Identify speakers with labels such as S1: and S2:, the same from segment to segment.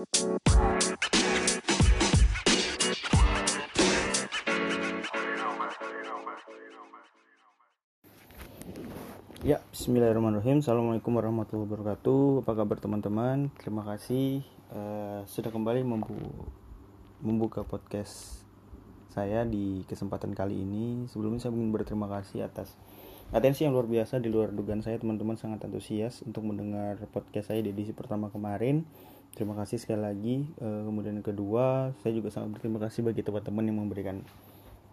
S1: Ya, Bismillahirrahmanirrahim. Assalamualaikum warahmatullahi wabarakatuh. Apa kabar teman-teman? Terima kasih uh, sudah kembali membu membuka podcast saya di kesempatan kali ini. Sebelumnya saya ingin berterima kasih atas atensi yang luar biasa di luar dugaan saya. Teman-teman sangat antusias untuk mendengar podcast saya di edisi pertama kemarin. Terima kasih sekali lagi. Uh, kemudian kedua, saya juga sangat berterima kasih bagi teman-teman yang memberikan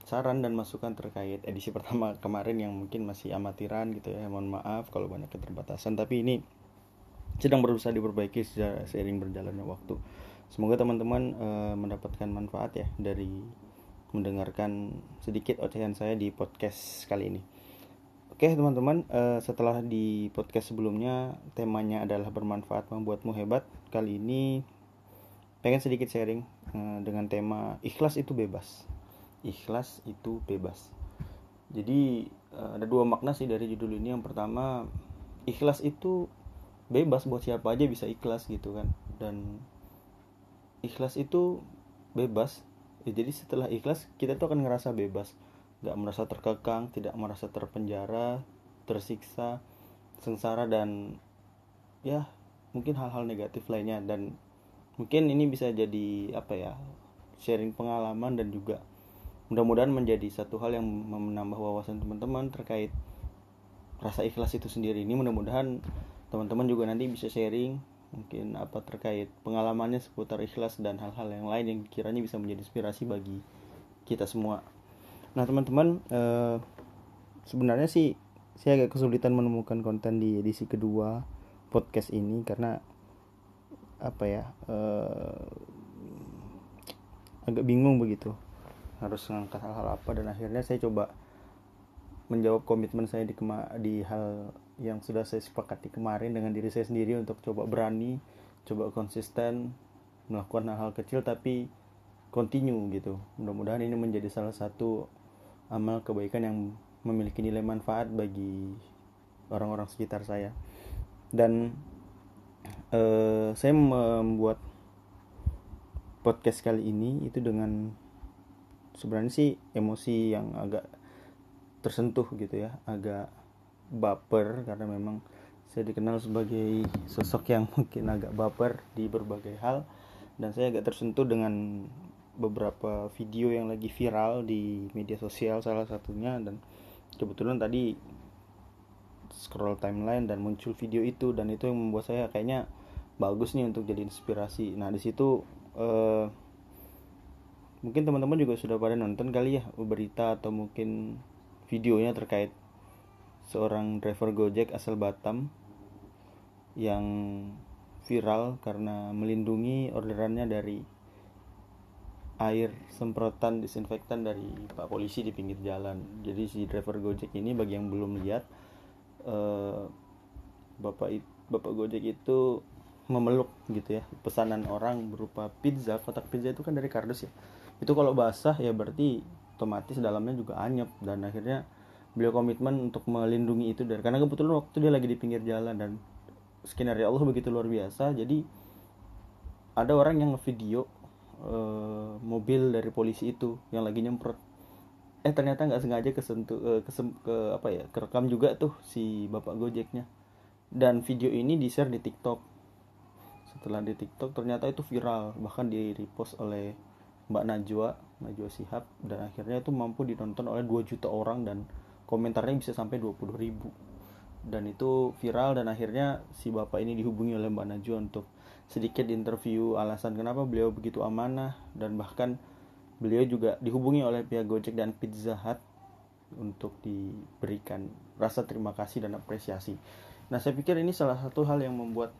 S1: saran dan masukan terkait edisi pertama kemarin yang mungkin masih amatiran gitu ya. Mohon maaf kalau banyak keterbatasan tapi ini sedang berusaha diperbaiki seiring berjalannya waktu. Semoga teman-teman e, mendapatkan manfaat ya dari mendengarkan sedikit ocehan saya di podcast kali ini oke teman-teman e, setelah di podcast sebelumnya temanya adalah bermanfaat membuatmu hebat kali ini pengen sedikit sharing e, dengan tema ikhlas itu bebas. Ikhlas itu bebas. Jadi eh, ada dua makna sih dari judul ini. Yang pertama ikhlas itu bebas buat siapa aja bisa ikhlas gitu kan. Dan ikhlas itu bebas. Ya, jadi setelah ikhlas kita tuh akan ngerasa bebas nggak merasa terkekang tidak merasa terpenjara tersiksa sengsara dan ya mungkin hal-hal negatif lainnya. Dan mungkin ini bisa jadi apa ya sharing pengalaman dan juga mudah-mudahan menjadi satu hal yang menambah wawasan teman-teman terkait rasa ikhlas itu sendiri. Ini mudah-mudahan teman-teman juga nanti bisa sharing mungkin apa terkait pengalamannya seputar ikhlas dan hal-hal yang lain yang kiranya bisa menjadi inspirasi bagi kita semua nah teman-teman eh, sebenarnya sih saya agak kesulitan menemukan konten di edisi kedua podcast ini karena apa ya eh, agak bingung begitu. Harus mengangkat hal-hal apa dan akhirnya saya coba menjawab komitmen saya di kema di hal yang sudah saya sepakati kemarin dengan diri saya sendiri untuk coba berani coba konsisten melakukan hal-hal kecil tapi continue gitu. Mudah-mudahan ini menjadi salah satu amal kebaikan yang memiliki nilai manfaat bagi orang-orang sekitar saya. Dan uh, saya membuat podcast kali ini itu dengan sebenarnya sih emosi yang agak tersentuh gitu ya agak baper karena memang saya dikenal sebagai sosok yang mungkin agak baper di berbagai hal dan saya agak tersentuh dengan beberapa video yang lagi viral di media sosial salah satunya. Dan kebetulan tadi scroll timeline dan muncul video itu. Dan itu yang membuat saya kayaknya bagus nih untuk jadi inspirasi. Nah di situ eh, mungkin teman-teman juga sudah pada nonton kali ya berita atau mungkin videonya terkait seorang driver Gojek asal Batam yang viral karena melindungi orderannya dari air semprotan disinfektan dari Pak Polisi di pinggir jalan. Jadi si driver Gojek ini bagi yang belum lihat eh, Bapak Bapak Gojek itu memeluk gitu ya pesanan orang berupa pizza. Kotak pizza itu kan dari kardus ya. Itu kalau basah ya berarti otomatis dalamnya juga anyep. Dan akhirnya beliau komitmen untuk melindungi itu dari karena kebetulan waktu dia lagi di pinggir jalan dan skenario Allah begitu luar biasa. Jadi ada orang yang ngevideo uh, mobil dari polisi itu yang lagi nyemprot. Eh ternyata nggak sengaja kesentuh uh, kesem, ke apa ya kerekam juga tuh si bapak gojeknya. Dan video ini di share di TikTok. Setelah di TikTok ternyata itu viral. Bahkan di repost oleh Mbak Najwa Najwa Sihab. Dan akhirnya itu mampu ditonton oleh 2 juta orang dan komentarnya bisa sampai 20 ribu. Dan itu viral dan akhirnya si bapak ini dihubungi oleh Mbak Najwa untuk sedikit interview alasan kenapa beliau begitu amanah dan bahkan beliau juga dihubungi oleh pihak Gojek dan Pizza Hut untuk diberikan rasa terima kasih dan apresiasi. Nah, saya pikir ini salah satu hal yang membuat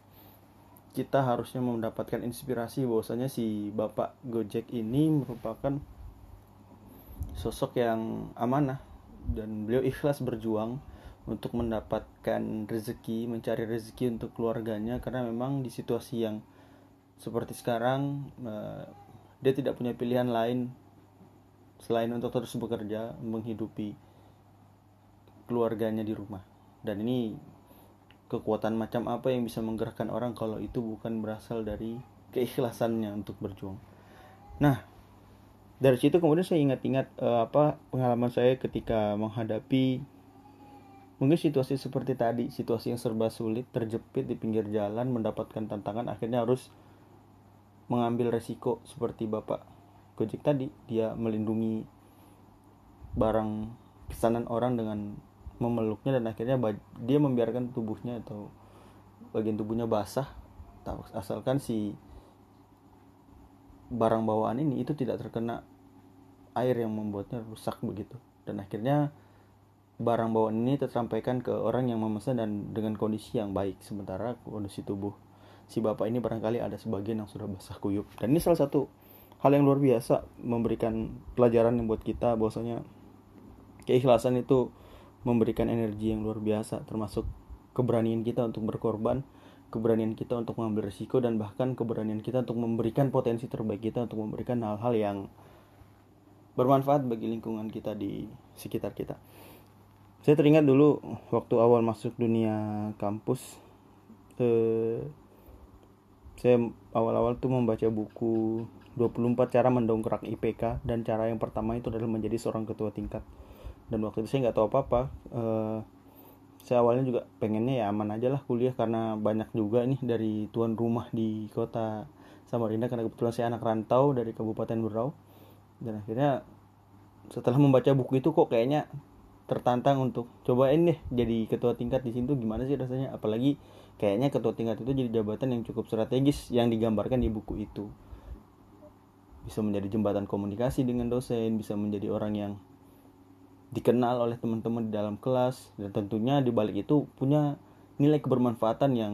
S1: kita harusnya mendapatkan inspirasi bahwasanya si bapak Gojek ini merupakan sosok yang amanah dan beliau ikhlas berjuang untuk mendapatkan rezeki, mencari rezeki untuk keluarganya karena memang di situasi yang seperti sekarang uh, dia tidak punya pilihan lain selain untuk terus bekerja menghidupi keluarganya di rumah. Dan ini kekuatan macam apa yang bisa menggerakkan orang kalau itu bukan berasal dari keikhlasannya untuk berjuang nah dari situ kemudian saya ingat-ingat uh, apa pengalaman saya ketika menghadapi mungkin situasi seperti tadi situasi yang serba sulit terjepit di pinggir jalan mendapatkan tantangan akhirnya harus mengambil resiko seperti bapak Gojek tadi. Dia melindungi barang pesanan orang dengan memeluknya dan akhirnya dia membiarkan tubuhnya atau bagian tubuhnya basah. Asalkan si barang bawaan ini itu tidak terkena air yang membuatnya rusak begitu. Dan akhirnya barang bawaan ini tersampaikan ke orang yang memesan dan dengan kondisi yang baik sementara kondisi tubuh si bapak ini barangkali ada sebagian yang sudah basah kuyup dan ini salah satu hal yang luar biasa memberikan pelajaran yang buat kita bahwasanya keikhlasan itu memberikan energi yang luar biasa termasuk keberanian kita untuk berkorban keberanian kita untuk mengambil risiko dan bahkan keberanian kita untuk memberikan potensi terbaik kita untuk memberikan hal-hal yang bermanfaat bagi lingkungan kita di sekitar kita. Saya teringat dulu waktu awal masuk dunia kampus, eh, saya awal-awal tuh membaca buku 24 cara mendongkrak IPK dan cara yang pertama itu adalah menjadi seorang ketua tingkat. Dan waktu itu saya nggak tahu apa-apa. Eh, saya awalnya juga pengennya ya aman aja lah kuliah karena banyak juga nih dari tuan rumah di kota Samarinda karena kebetulan saya anak rantau dari Kabupaten Berau dan akhirnya setelah membaca buku itu kok kayaknya tertantang untuk cobain deh jadi ketua tingkat di sini tuh gimana sih rasanya? Apalagi kayaknya ketua tingkat itu jadi jabatan yang cukup strategis yang digambarkan di buku itu. Bisa menjadi jembatan komunikasi dengan dosen bisa menjadi orang yang dikenal oleh teman-teman di dalam kelas dan tentunya di balik itu punya nilai kebermanfaatan yang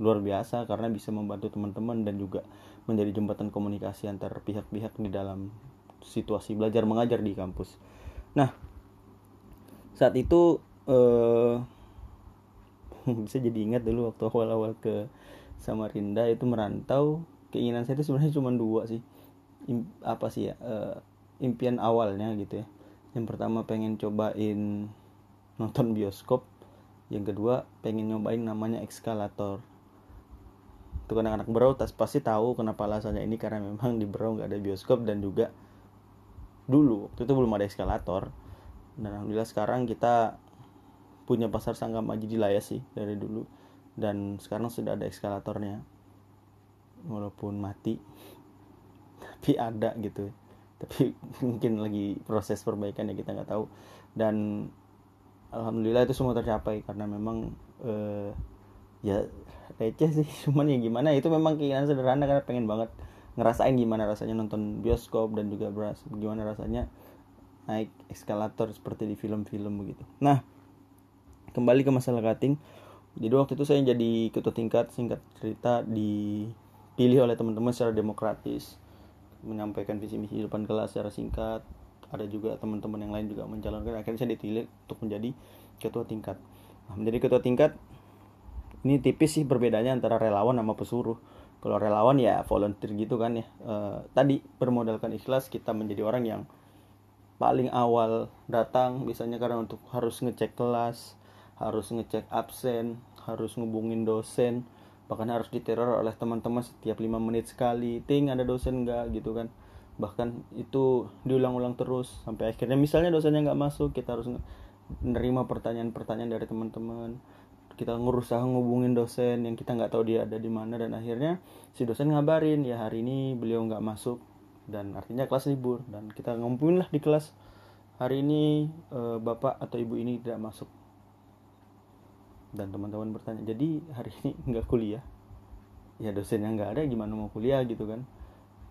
S1: luar biasa karena bisa membantu teman-teman dan juga menjadi jembatan komunikasi antar pihak-pihak di dalam situasi belajar mengajar di kampus. Nah, saat itu eh, bisa jadi ingat dulu waktu awal-awal ke Samarinda itu merantau keinginan saya itu sebenarnya cuma dua sih. Im, apa sih ya eh, impian awalnya gitu ya. Yang pertama pengen cobain nonton bioskop yang kedua pengen nyobain namanya eskalator itu kan anak-anak Berau pasti tahu kenapa alasannya ini karena memang di Berau nggak ada bioskop dan juga dulu waktu itu belum ada eskalator dan alhamdulillah sekarang kita punya pasar Sanggam Aji di Layas sih dari dulu. Dan sekarang sudah ada eskalatornya. Walaupun mati tapi ada gitu. Tapi mungkin lagi proses perbaikan ya kita nggak tahu. Dan alhamdulillah itu semua tercapai karena memang eh, ya receh sih. Cuman ya gimana itu memang keinginan sederhana karena pengen banget ngerasain gimana rasanya nonton bioskop dan juga beras. Gimana rasanya naik eskalator seperti di film-film begitu. Nah kembali ke masalah cutting. Jadi waktu itu saya jadi ketua tingkat singkat cerita dipilih oleh teman-teman secara demokratis. Menyampaikan visi misi di depan kelas secara singkat. Ada juga teman-teman yang lain juga mencalonkan akhirnya saya dipilih untuk menjadi ketua tingkat. Nah, menjadi ketua tingkat ini tipis sih perbedaannya antara relawan sama pesuruh. Kalau relawan ya volunteer gitu kan ya. E, tadi bermodalkan ikhlas kita menjadi orang yang paling awal datang misalnya karena untuk harus ngecek kelas harus ngecek absen harus ngubungin dosen bahkan harus diteror oleh teman-teman setiap lima menit sekali. Ting ada dosen nggak? Gitu kan. Bahkan itu diulang-ulang terus sampai akhirnya misalnya dosennya nggak masuk kita harus menerima pertanyaan-pertanyaan dari teman-teman. Kita ngurusaha ngubungin dosen yang kita nggak tahu dia ada di mana dan akhirnya si dosen ngabarin ya hari ini beliau nggak masuk dan artinya kelas libur. Dan kita ngumpulin lah di kelas. Hari ini e, bapak atau ibu ini tidak masuk. Dan teman-teman bertanya jadi hari ini nggak kuliah? Ya dosennya nggak ada gimana mau kuliah gitu kan.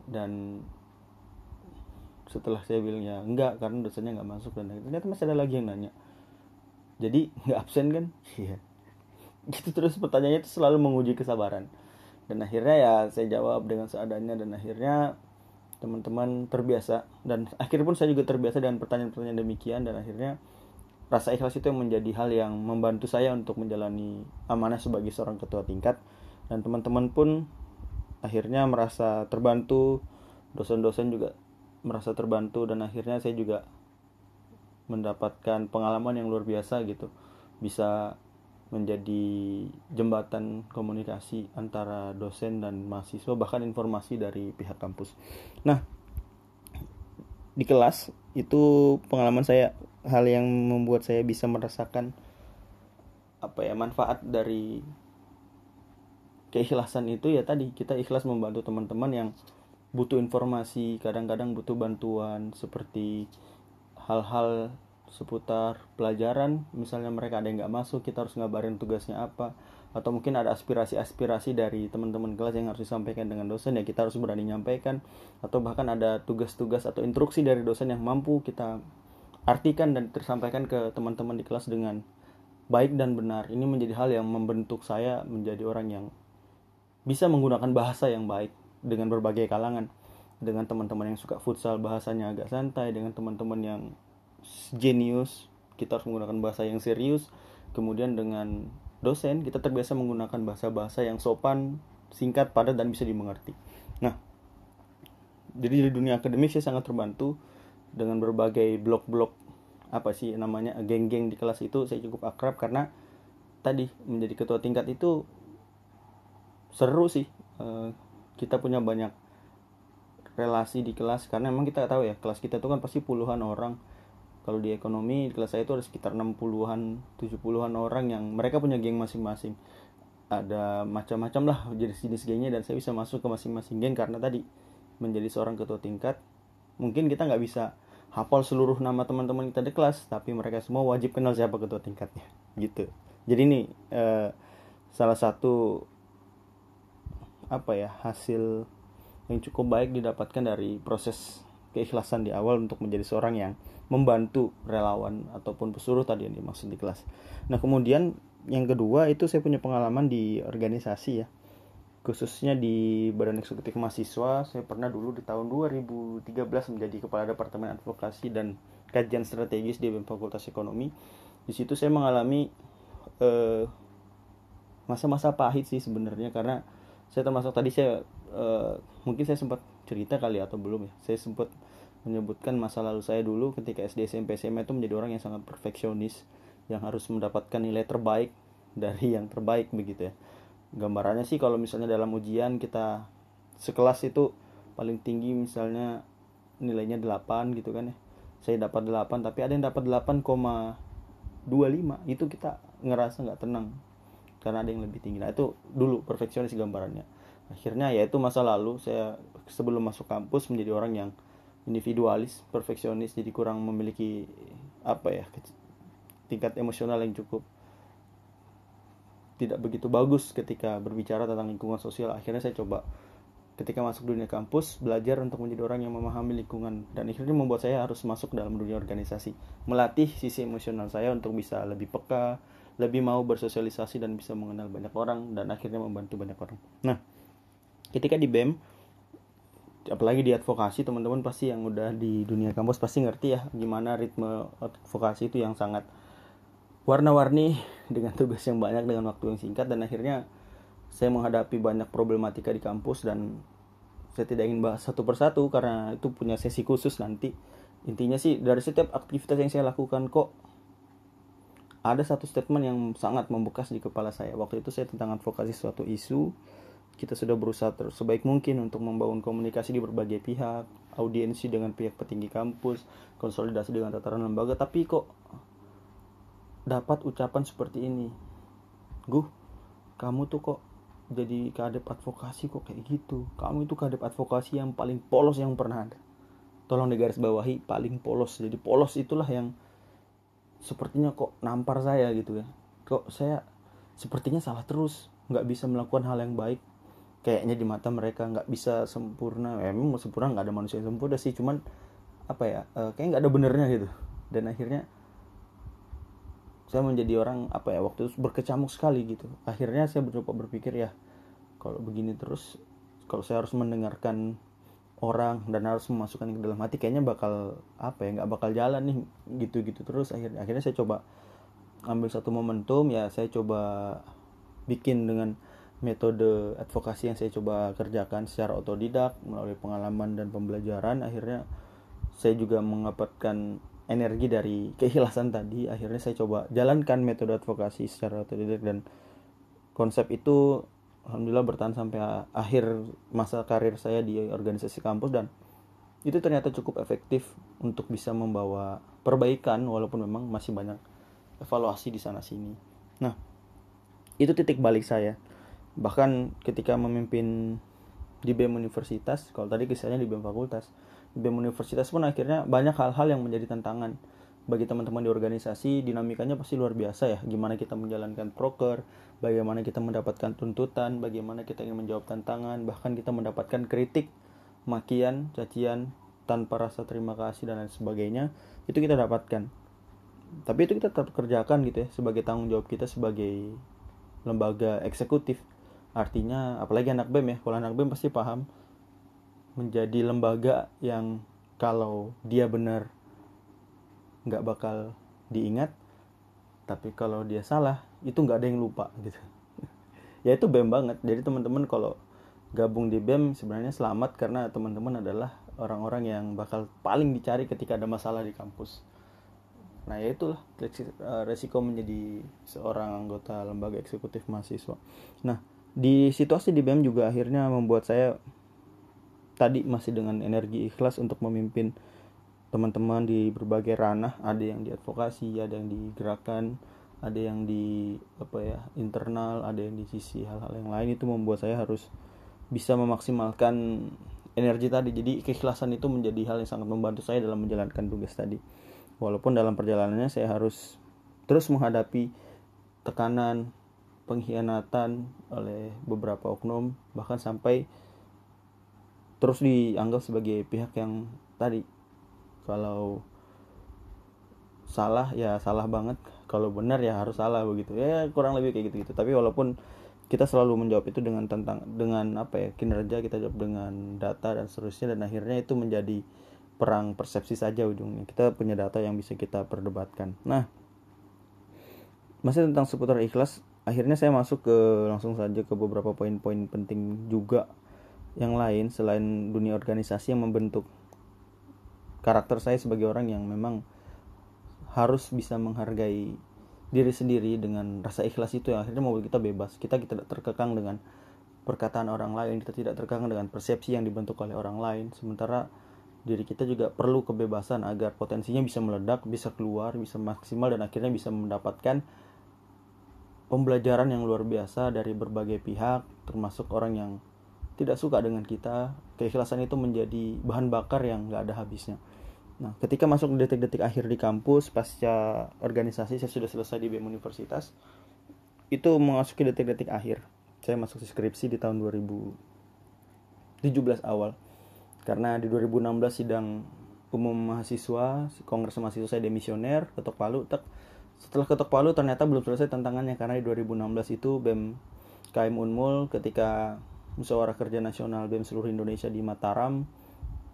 S1: Dan setelah saya bilang ya enggak karena dosennya nggak masuk. Dan ternyata masih ada lagi yang nanya. Jadi nggak absen kan? Iya. Gitu terus pertanyaannya itu selalu menguji kesabaran. Dan akhirnya ya saya jawab dengan seadanya dan akhirnya teman-teman terbiasa dan akhirnya pun saya juga terbiasa dengan pertanyaan-pertanyaan demikian dan akhirnya rasa ikhlas itu yang menjadi hal yang membantu saya untuk menjalani amanah sebagai seorang ketua tingkat. Dan teman-teman pun akhirnya merasa terbantu dosen-dosen juga merasa terbantu dan akhirnya saya juga mendapatkan pengalaman yang luar biasa gitu. Bisa menjadi jembatan komunikasi antara dosen dan mahasiswa bahkan informasi dari pihak kampus. Nah, di kelas itu pengalaman saya hal yang membuat saya bisa merasakan apa ya manfaat dari keikhlasan itu ya tadi kita ikhlas membantu teman-teman yang butuh informasi kadang-kadang butuh bantuan seperti hal-hal seputar pelajaran misalnya mereka ada yang nggak masuk kita harus ngabarin tugasnya apa atau mungkin ada aspirasi-aspirasi dari teman-teman kelas yang harus disampaikan dengan dosen ya kita harus berani nyampaikan atau bahkan ada tugas-tugas atau instruksi dari dosen yang mampu kita artikan dan tersampaikan ke teman-teman di kelas dengan baik dan benar. Ini menjadi hal yang membentuk saya menjadi orang yang bisa menggunakan bahasa yang baik dengan berbagai kalangan. Dengan teman-teman yang suka futsal bahasanya agak santai dengan teman-teman yang jenius kita harus menggunakan bahasa yang serius. Kemudian dengan dosen kita terbiasa menggunakan bahasa-bahasa yang sopan singkat padat dan bisa dimengerti. Nah jadi di dunia akademik saya sangat terbantu dengan berbagai blok-blok apa sih namanya geng-geng di kelas itu saya cukup akrab karena tadi menjadi ketua tingkat itu seru sih. Eh, kita punya banyak relasi di kelas karena memang kita tahu ya kelas kita itu kan pasti puluhan orang kalau di ekonomi di kelas saya itu ada sekitar 60-an 70-an orang yang mereka punya geng masing-masing. Ada macam-macam lah jenis-jenis gengnya dan saya bisa masuk ke masing-masing geng karena tadi menjadi seorang ketua tingkat mungkin kita nggak bisa hafal seluruh nama teman-teman kita di kelas tapi mereka semua wajib kenal siapa ketua tingkatnya gitu. Jadi ini eh, salah satu apa ya hasil yang cukup baik didapatkan dari proses keikhlasan di awal untuk menjadi seorang yang membantu relawan ataupun pesuruh tadi yang dimaksud di kelas. Nah kemudian yang kedua itu saya punya pengalaman di organisasi ya. Khususnya di Badan Eksekutif Mahasiswa saya pernah dulu di tahun 2013 menjadi kepala Departemen Advokasi dan Kajian Strategis di Fakultas Ekonomi. Di situ saya mengalami eh, masa-masa pahit sih sebenarnya karena saya termasuk tadi saya uh, mungkin saya sempat cerita kali atau belum ya. Saya sempat menyebutkan masa lalu saya dulu ketika SD SMP SMA itu menjadi orang yang sangat perfeksionis yang harus mendapatkan nilai terbaik dari yang terbaik begitu ya. Gambarannya sih kalau misalnya dalam ujian kita sekelas itu paling tinggi misalnya nilainya 8 gitu kan ya. Saya dapat 8 tapi ada yang dapat 8,25 itu kita ngerasa nggak tenang karena ada yang lebih tinggi. Nah itu dulu perfeksionis gambarannya. Akhirnya ya itu masa lalu saya sebelum masuk kampus menjadi orang yang individualis, perfeksionis, jadi kurang memiliki apa ya tingkat emosional yang cukup tidak begitu bagus ketika berbicara tentang lingkungan sosial. Akhirnya saya coba ketika masuk dunia kampus belajar untuk menjadi orang yang memahami lingkungan dan akhirnya membuat saya harus masuk dalam dunia organisasi, melatih sisi emosional saya untuk bisa lebih peka, lebih mau bersosialisasi dan bisa mengenal banyak orang dan akhirnya membantu banyak orang. Nah, ketika di BEM apalagi di advokasi teman-teman pasti yang udah di dunia kampus pasti ngerti ya gimana ritme advokasi itu yang sangat warna-warni dengan tugas yang banyak dengan waktu yang singkat dan akhirnya saya menghadapi banyak problematika di kampus dan saya tidak ingin bahas satu persatu karena itu punya sesi khusus nanti. Intinya sih dari setiap aktivitas yang saya lakukan kok ada satu statement yang sangat membekas di kepala saya. Waktu itu saya tentang advokasi suatu isu kita sudah berusaha terus sebaik mungkin untuk membangun komunikasi di berbagai pihak, audiensi dengan pihak petinggi kampus, konsolidasi dengan tataran lembaga, tapi kok dapat ucapan seperti ini. Guh, kamu tuh kok jadi kadep advokasi kok kayak gitu. Kamu itu kadep advokasi yang paling polos yang pernah ada. Tolong digaris bawahi paling polos. Jadi polos itulah yang sepertinya kok nampar saya gitu ya. Kok saya sepertinya salah terus, nggak bisa melakukan hal yang baik kayaknya di mata mereka nggak bisa sempurna. Ya, emang sempurna nggak ada manusia yang sempurna sih cuman apa ya uh, kayak nggak ada benernya gitu. Dan akhirnya saya menjadi orang apa ya waktu itu berkecamuk sekali gitu. Akhirnya saya mencoba berpikir ya kalau begini terus kalau saya harus mendengarkan orang dan harus memasukkan ke dalam hati kayaknya bakal apa ya nggak bakal jalan nih gitu-gitu terus. Akhirnya akhirnya saya coba ambil satu momentum ya saya coba bikin dengan metode advokasi yang saya coba kerjakan secara otodidak melalui pengalaman dan pembelajaran akhirnya saya juga mendapatkan energi dari keikhlasan tadi akhirnya saya coba jalankan metode advokasi secara otodidak dan konsep itu alhamdulillah bertahan sampai akhir masa karir saya di organisasi kampus dan itu ternyata cukup efektif untuk bisa membawa perbaikan walaupun memang masih banyak evaluasi di sana sini. Nah, itu titik balik saya. Bahkan ketika memimpin di BEM Universitas, kalau tadi kisahnya di BEM Fakultas, di BEM Universitas pun akhirnya banyak hal-hal yang menjadi tantangan bagi teman-teman di organisasi. Dinamikanya pasti luar biasa ya. Gimana kita menjalankan proker bagaimana kita mendapatkan tuntutan bagaimana kita ingin menjawab tantangan bahkan kita mendapatkan kritik makian cacian tanpa rasa terima kasih dan lain sebagainya itu kita dapatkan. Tapi itu kita tetap kerjakan gitu ya sebagai tanggung jawab kita sebagai lembaga eksekutif artinya apalagi anak BEM ya kalau anak BEM pasti paham. Menjadi lembaga yang kalau dia benar nggak bakal diingat. Tapi kalau dia salah itu nggak ada yang lupa gitu. Ya itu BEM banget. Jadi teman-teman kalau gabung di BEM sebenarnya selamat karena teman-teman adalah orang-orang yang bakal paling dicari ketika ada masalah di kampus. Nah ya itulah eh, resiko menjadi seorang anggota lembaga eksekutif mahasiswa. Nah di situasi di BEM juga akhirnya membuat saya tadi masih dengan energi ikhlas untuk memimpin teman-teman di berbagai ranah. Ada yang di advokasi ada yang di gerakan ada yang di apa ya internal ada yang di sisi hal-hal yang lain. Itu membuat saya harus bisa memaksimalkan energi tadi. Jadi keikhlasan itu menjadi hal yang sangat membantu saya dalam menjalankan tugas tadi. Walaupun dalam perjalanannya saya harus terus menghadapi tekanan pengkhianatan oleh beberapa oknum bahkan sampai terus dianggap sebagai pihak yang tadi. Kalau salah ya salah banget. Kalau benar ya harus salah begitu. Ya kurang lebih kayak gitu gitu tapi walaupun kita selalu menjawab itu dengan tentang dengan apa ya kinerja kita jawab dengan data dan seterusnya dan akhirnya itu menjadi perang persepsi saja ujungnya. Kita punya data yang bisa kita perdebatkan. Nah masih tentang seputar ikhlas akhirnya saya masuk ke langsung saja ke beberapa poin-poin penting juga yang lain selain dunia organisasi yang membentuk karakter saya sebagai orang yang memang harus bisa menghargai diri sendiri dengan rasa ikhlas itu yang akhirnya membuat kita bebas. Kita tidak terkekang dengan perkataan orang lain kita tidak terkekang dengan persepsi yang dibentuk oleh orang lain. Sementara diri kita juga perlu kebebasan agar potensinya bisa meledak bisa keluar bisa maksimal dan akhirnya bisa mendapatkan pembelajaran yang luar biasa dari berbagai pihak termasuk orang yang tidak suka dengan kita. Keikhlasan itu menjadi bahan bakar yang nggak ada habisnya. Nah ketika masuk detik-detik akhir di kampus pasca organisasi saya sudah selesai di BEM Universitas itu memasuki detik-detik akhir. Saya masuk skripsi di tahun 2017 awal. Karena di 2016 sidang umum mahasiswa kongres mahasiswa saya demisioner ketok palu tek setelah ketok palu ternyata belum selesai tantangannya karena di 2016 itu BEM KM Unmul ketika musyawarah kerja nasional BEM seluruh Indonesia di Mataram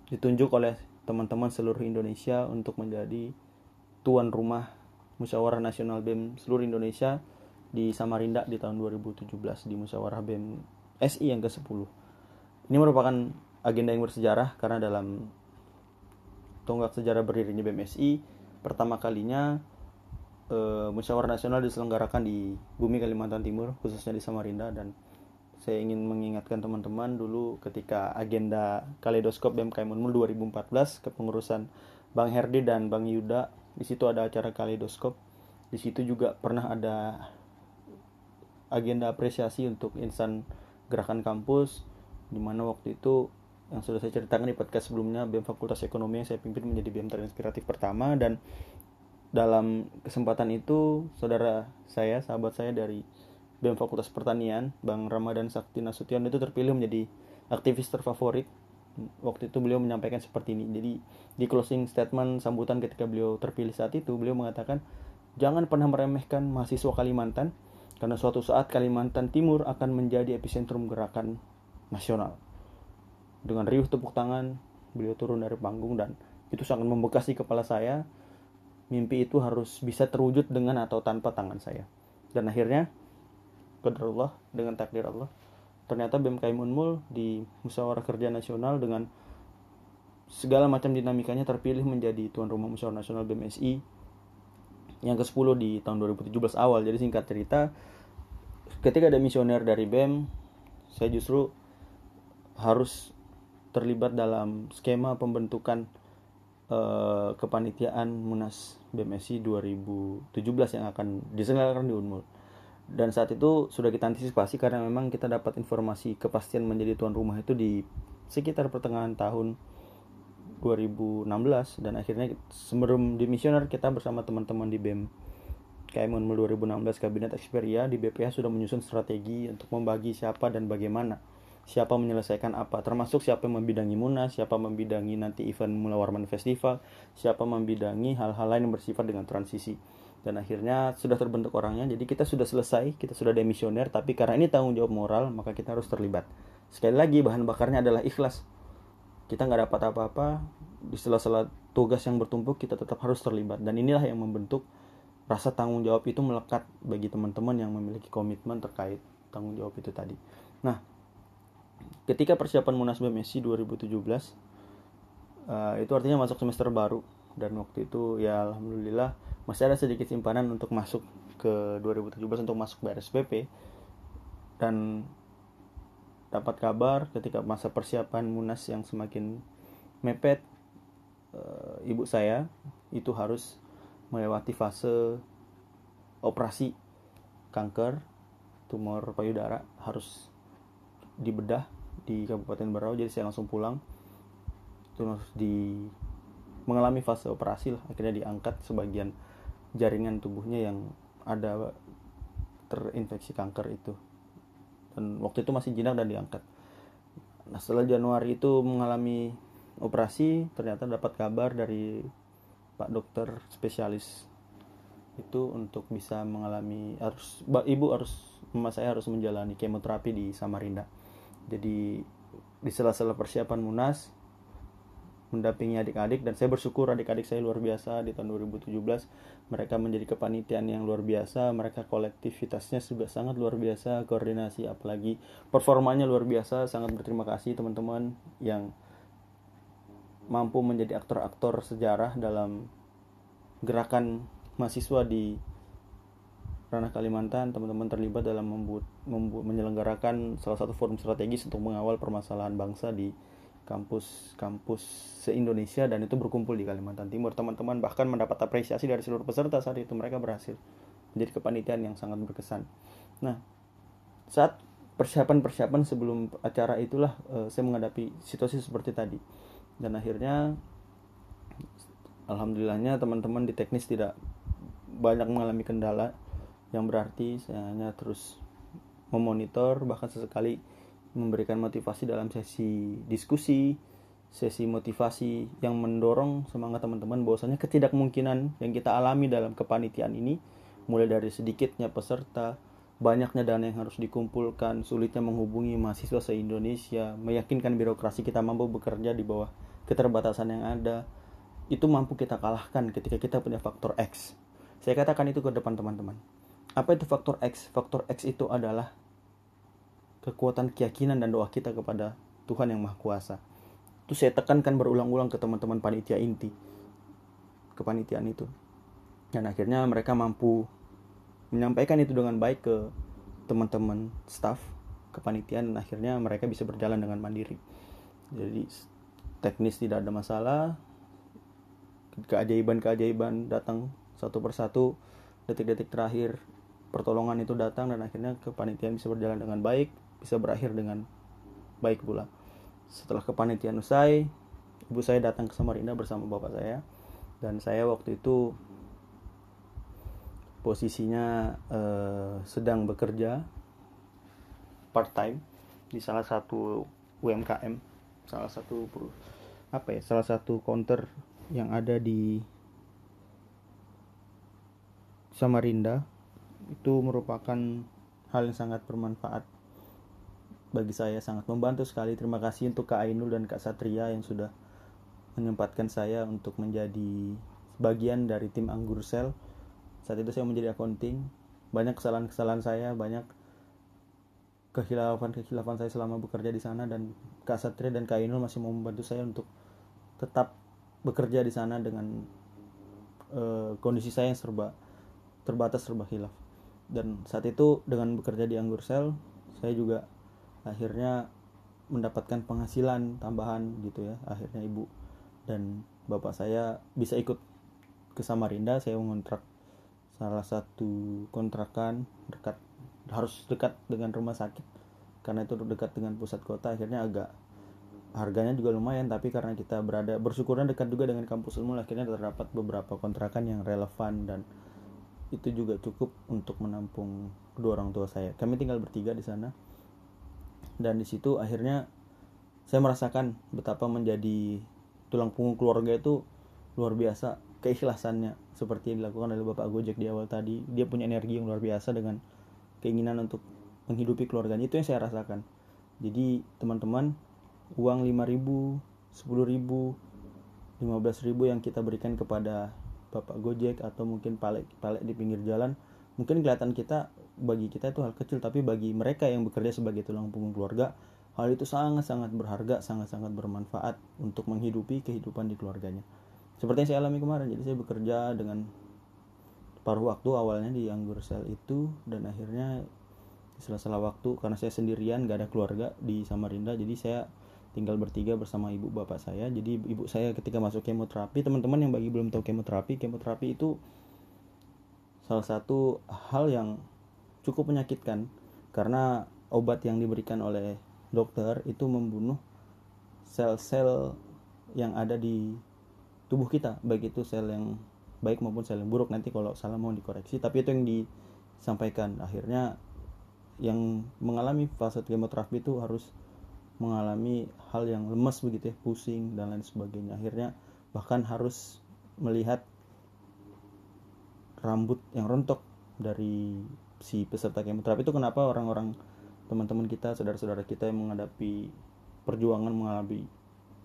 S1: ditunjuk oleh teman-teman seluruh Indonesia untuk menjadi tuan rumah musyawarah nasional BEM seluruh Indonesia di Samarinda di tahun 2017 di musyawarah BEM SI yang ke-10. Ini merupakan agenda yang bersejarah karena dalam tonggak sejarah berdirinya BEM SI pertama kalinya e, musyawarah nasional diselenggarakan di bumi Kalimantan Timur khususnya di Samarinda. Dan saya ingin mengingatkan teman-teman dulu ketika agenda Kaleidoskop BMKM Unmul 2014 kepengurusan Bang Herdi dan Bang Yuda di situ ada acara Kaleidoskop. Di situ juga pernah ada agenda apresiasi untuk insan gerakan kampus di mana waktu itu yang sudah saya ceritakan di podcast sebelumnya BEM Fakultas Ekonomi yang saya pimpin menjadi BEM terinspiratif pertama. Dan dalam kesempatan itu saudara saya sahabat saya dari BEM Fakultas Pertanian, Bang Ramadan Sakti Nasution itu terpilih menjadi aktivis terfavorit. Waktu itu beliau menyampaikan seperti ini. Jadi di closing statement sambutan ketika beliau terpilih saat itu, beliau mengatakan, "Jangan pernah meremehkan mahasiswa Kalimantan karena suatu saat Kalimantan Timur akan menjadi epicentrum gerakan nasional." Dengan riuh tepuk tangan, beliau turun dari panggung dan itu sangat membekas di kepala saya. Mimpi itu harus bisa terwujud dengan atau tanpa tangan saya. Dan akhirnya qadarullah dengan takdir Allah ternyata BMKM Unmul di musyawarah kerja nasional dengan segala macam dinamikanya terpilih menjadi tuan rumah musyawarah nasional BMSI yang ke-10 di tahun 2017 awal. Jadi singkat cerita, ketika ada misioner dari BEM, saya justru harus terlibat dalam skema pembentukan uh, kepanitiaan Munas BMSI 2017 yang akan diselenggarakan di Unmul. Dan saat itu sudah kita antisipasi karena memang kita dapat informasi kepastian menjadi tuan rumah itu di sekitar pertengahan tahun 2016 dan akhirnya sebelum di misioner kita bersama teman-teman di BEM KM 2016 Kabinet Xperia di BPH sudah menyusun strategi untuk membagi siapa dan bagaimana siapa menyelesaikan apa. Termasuk siapa yang membidangi Munas siapa membidangi nanti event Mula Warman Festival siapa membidangi hal-hal lain yang bersifat dengan transisi. Dan akhirnya sudah terbentuk orangnya jadi kita sudah selesai kita sudah demisioner tapi karena ini tanggung jawab moral maka kita harus terlibat. Sekali lagi bahan bakarnya adalah ikhlas. Kita nggak dapat apa-apa di sela-sela tugas yang bertumpuk kita tetap harus terlibat. Dan inilah yang membentuk rasa tanggung jawab itu melekat bagi teman-teman yang memiliki komitmen terkait tanggung jawab itu tadi. Nah, ketika persiapan Munas BMSI 2017 uh, itu artinya masuk semester baru. Dan waktu itu ya alhamdulillah masih ada sedikit simpanan untuk masuk ke 2017 untuk masuk BRSPP dan dapat kabar ketika masa persiapan Munas yang semakin mepet uh, ibu saya itu harus melewati fase operasi kanker tumor payudara harus dibedah di Kabupaten Berau jadi saya langsung pulang. Terus di mengalami fase operasi lah. Akhirnya diangkat sebagian jaringan tubuhnya yang ada terinfeksi kanker itu. Dan waktu itu masih jinak dan diangkat. Nah setelah Januari itu mengalami operasi ternyata dapat kabar dari pak dokter spesialis itu untuk bisa mengalami harus ibu harus mama saya harus menjalani kemoterapi di Samarinda jadi di sela-sela persiapan munas mendampingi adik-adik dan saya bersyukur adik-adik saya luar biasa. Di tahun 2017 mereka menjadi kepanitiaan yang luar biasa. Mereka kolektivitasnya sudah sangat luar biasa koordinasi apalagi performanya luar biasa. Sangat berterima kasih teman-teman yang mampu menjadi aktor-aktor sejarah dalam gerakan mahasiswa di ranah Kalimantan. Teman-teman terlibat dalam membuat menyelenggarakan salah satu forum strategis untuk mengawal permasalahan bangsa di kampus-kampus se-Indonesia dan itu berkumpul di Kalimantan Timur. Teman-teman bahkan mendapat apresiasi dari seluruh peserta saat itu mereka berhasil menjadi kepanitiaan yang sangat berkesan. Nah, saat persiapan-persiapan sebelum acara itulah uh, saya menghadapi situasi seperti tadi dan akhirnya alhamdulillahnya teman-teman di teknis tidak banyak mengalami kendala yang berarti saya hanya terus memonitor bahkan sesekali memberikan motivasi dalam sesi diskusi sesi motivasi yang mendorong semangat teman-teman bahwasanya ketidakmungkinan yang kita alami dalam kepanitiaan ini mulai dari sedikitnya peserta banyaknya dana yang harus dikumpulkan, sulitnya menghubungi mahasiswa se-Indonesia, meyakinkan birokrasi kita mampu bekerja di bawah keterbatasan yang ada, itu mampu kita kalahkan ketika kita punya faktor X. Saya katakan itu ke depan teman-teman. Apa itu faktor X? Faktor X itu adalah kekuatan keyakinan dan doa kita kepada Tuhan yang Maha Kuasa. Itu saya tekankan berulang-ulang ke teman-teman panitia inti kepanitiaan itu. Dan akhirnya mereka mampu menyampaikan itu dengan baik ke teman-teman staff kepanitiaan dan akhirnya mereka bisa berjalan dengan mandiri jadi teknis tidak ada masalah keajaiban-keajaiban datang satu persatu detik-detik terakhir pertolongan itu datang dan akhirnya kepanitiaan bisa berjalan dengan baik bisa berakhir dengan baik pula. Setelah kepanitiaan usai ibu saya datang ke Samarinda bersama bapak saya. Dan saya waktu itu posisinya uh, sedang bekerja part time di salah satu UMKM salah satu apa ya salah satu counter yang ada di Samarinda itu merupakan hal yang sangat bermanfaat bagi saya sangat membantu sekali. Terima kasih untuk Kak Ainul dan Kak Satria yang sudah menyempatkan saya untuk menjadi bagian dari tim Anggur Sel saat itu saya menjadi accounting banyak kesalahan-kesalahan saya banyak kehilafan-kehilafan saya selama bekerja di sana. Dan Kak Satria dan Kak Inul masih mau membantu saya untuk tetap bekerja di sana dengan uh, kondisi saya yang serba terbatas serba hilaf dan saat itu dengan bekerja di Anggur Sel saya juga akhirnya mendapatkan penghasilan tambahan gitu ya akhirnya ibu dan bapak saya bisa ikut ke Samarinda. Saya mengontrak salah satu kontrakan dekat harus dekat dengan rumah sakit. Karena itu dekat dengan pusat kota akhirnya agak harganya juga lumayan. Tapi karena kita berada bersyukurnya dekat juga dengan kampus ilmu akhirnya terdapat beberapa kontrakan yang relevan dan itu juga cukup untuk menampung kedua orang tua saya kami tinggal bertiga di sana dan di situ akhirnya saya merasakan betapa menjadi tulang punggung keluarga itu luar biasa keikhlasannya seperti yang dilakukan oleh Bapak Gojek di awal tadi. Dia punya energi yang luar biasa dengan keinginan untuk menghidupi keluarganya. Itu yang saya rasakan. Jadi teman-teman, uang 5000, 10000, 15000 yang kita berikan kepada Bapak Gojek atau mungkin palek-palek di pinggir jalan, mungkin kelihatan kita bagi kita itu hal kecil tapi bagi mereka yang bekerja sebagai tulang punggung keluarga, hal itu sangat-sangat berharga, sangat-sangat bermanfaat untuk menghidupi kehidupan di keluarganya. Seperti yang saya alami kemarin jadi saya bekerja dengan paruh waktu awalnya di Anggur Sel itu dan akhirnya setelah waktu karena saya sendirian gak ada keluarga di Samarinda jadi saya tinggal bertiga bersama ibu bapak saya. Jadi ibu saya ketika masuk kemoterapi teman-teman yang bagi belum tahu kemoterapi kemoterapi itu salah satu hal yang cukup menyakitkan. Karena obat yang diberikan oleh dokter itu membunuh sel-sel yang ada di tubuh kita. Baik itu sel yang baik maupun sel yang buruk. Nanti kalau salah mau dikoreksi. Tapi itu yang disampaikan. Akhirnya yang mengalami fase kemoterapi itu harus mengalami hal yang lemas begitu ya pusing dan lain sebagainya. Akhirnya bahkan harus melihat rambut yang rontok dari si peserta kemoterapi. Itu kenapa orang-orang teman-teman kita saudara-saudara kita yang menghadapi perjuangan mengalami